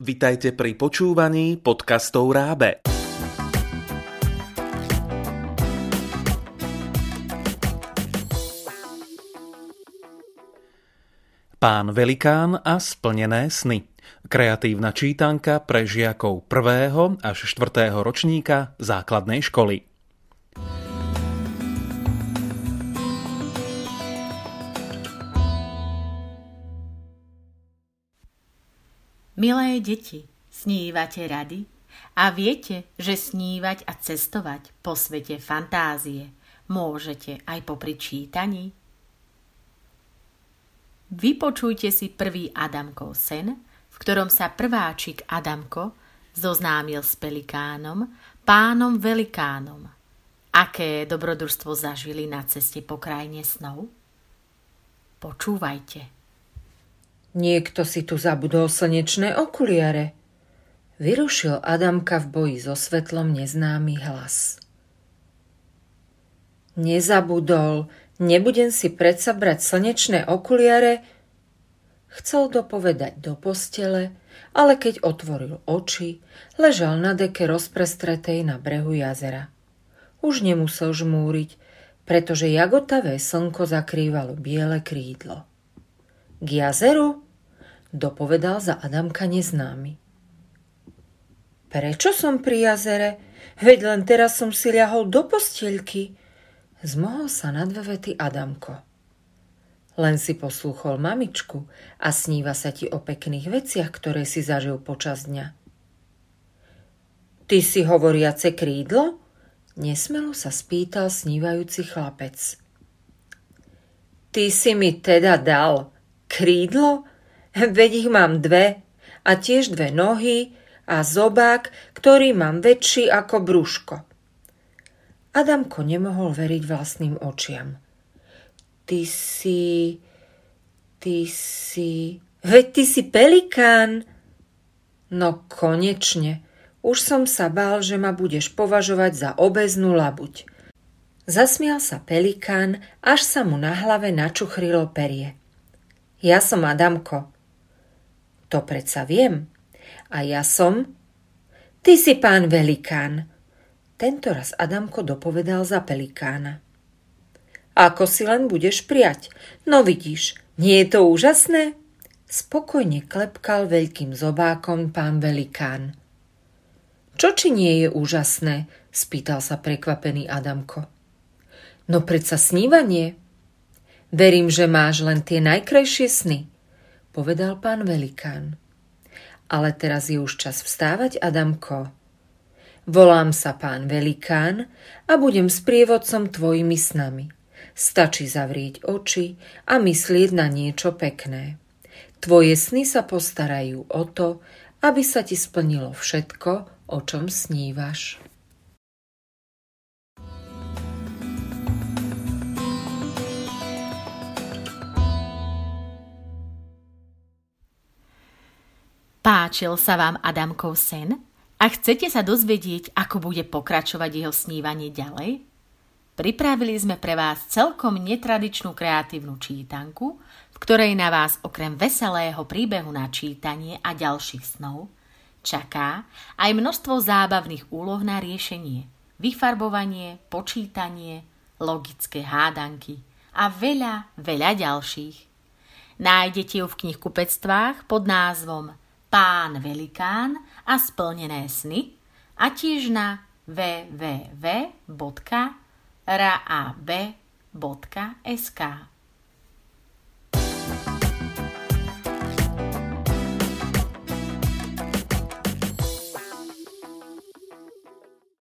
Vitajte pri počúvaní podcastov Rábe. Pán Velikán a splnené sny. Kreatívna čítanka pre žiakov 1. až 4. ročníka základnej školy. Milé deti, snívate rady? A viete, že snívať a cestovať po svete fantázie môžete aj popri čítaní? Vypočujte si prvý Adamkov sen, v ktorom sa prváčik Adamko zoznámil s pelikánom, pánom velikánom. Aké dobrodružstvo zažili na ceste po krajine snov? Počúvajte. Niekto si tu zabudol slnečné okuliare. Vyrušil Adamka v boji so svetlom neznámy hlas. Nezabudol, Nebudem si predsa brať slnečné okuliare, chcel dopovedať do postele, ale keď otvoril oči, ležal na deke rozprestretej na brehu jazera. Už nemusel žmúriť, pretože jagotavé slnko zakrývalo biele krídlo. K jazeru? Dopovedal za Adamka neznámy. Prečo som pri jazere? Veď len teraz som si ľahol do postielky – Zmohol sa na dve vety Adamko. Len si poslúchol mamičku a sníva sa ti o pekných veciach, ktoré si zažil počas dňa. Ty si hovoriace krídlo? Nesmelo sa spýtal snívajúci chlapec. Ty si mi teda dal krídlo? Veď ich mám dve a tiež dve nohy a zobák, ktorý mám väčší ako brúško. Adamko nemohol veriť vlastným očiam. Ty si... Ty si... Veď ty si pelikán! No konečne. Už som sa bál, že ma budeš považovať za obeznú labuť. Zasmial sa pelikán, až sa mu na hlave načuchrilo perie. Ja som Adamko. To predsa viem. A ja som... Ty si pán velikán. Tento raz Adamko dopovedal za pelikána. Ako si len budeš priať? No vidíš, nie je to úžasné? Spokojne klepkal veľkým zobákom pán velikán. Čo či nie je úžasné? spýtal sa prekvapený Adamko. No predsa snívanie. Verím, že máš len tie najkrajšie sny, povedal pán velikán. Ale teraz je už čas vstávať, Adamko. Volám sa pán Velikán a budem sprievodcom tvojimi snami. Stačí zavrieť oči a myslieť na niečo pekné. Tvoje sny sa postarajú o to, aby sa ti splnilo všetko, o čom snívaš. Páčil sa vám Adamkov sen? A chcete sa dozvedieť, ako bude pokračovať jeho snívanie ďalej? Pripravili sme pre vás celkom netradičnú kreatívnu čítanku, v ktorej na vás okrem veselého príbehu na čítanie a ďalších snov čaká aj množstvo zábavných úloh na riešenie, vyfarbovanie, počítanie, logické hádanky a veľa, veľa ďalších. Nájdete ju v knihkupectvách pod názvom Pán Velikán a splnené sny a tiež na www.rab.sk.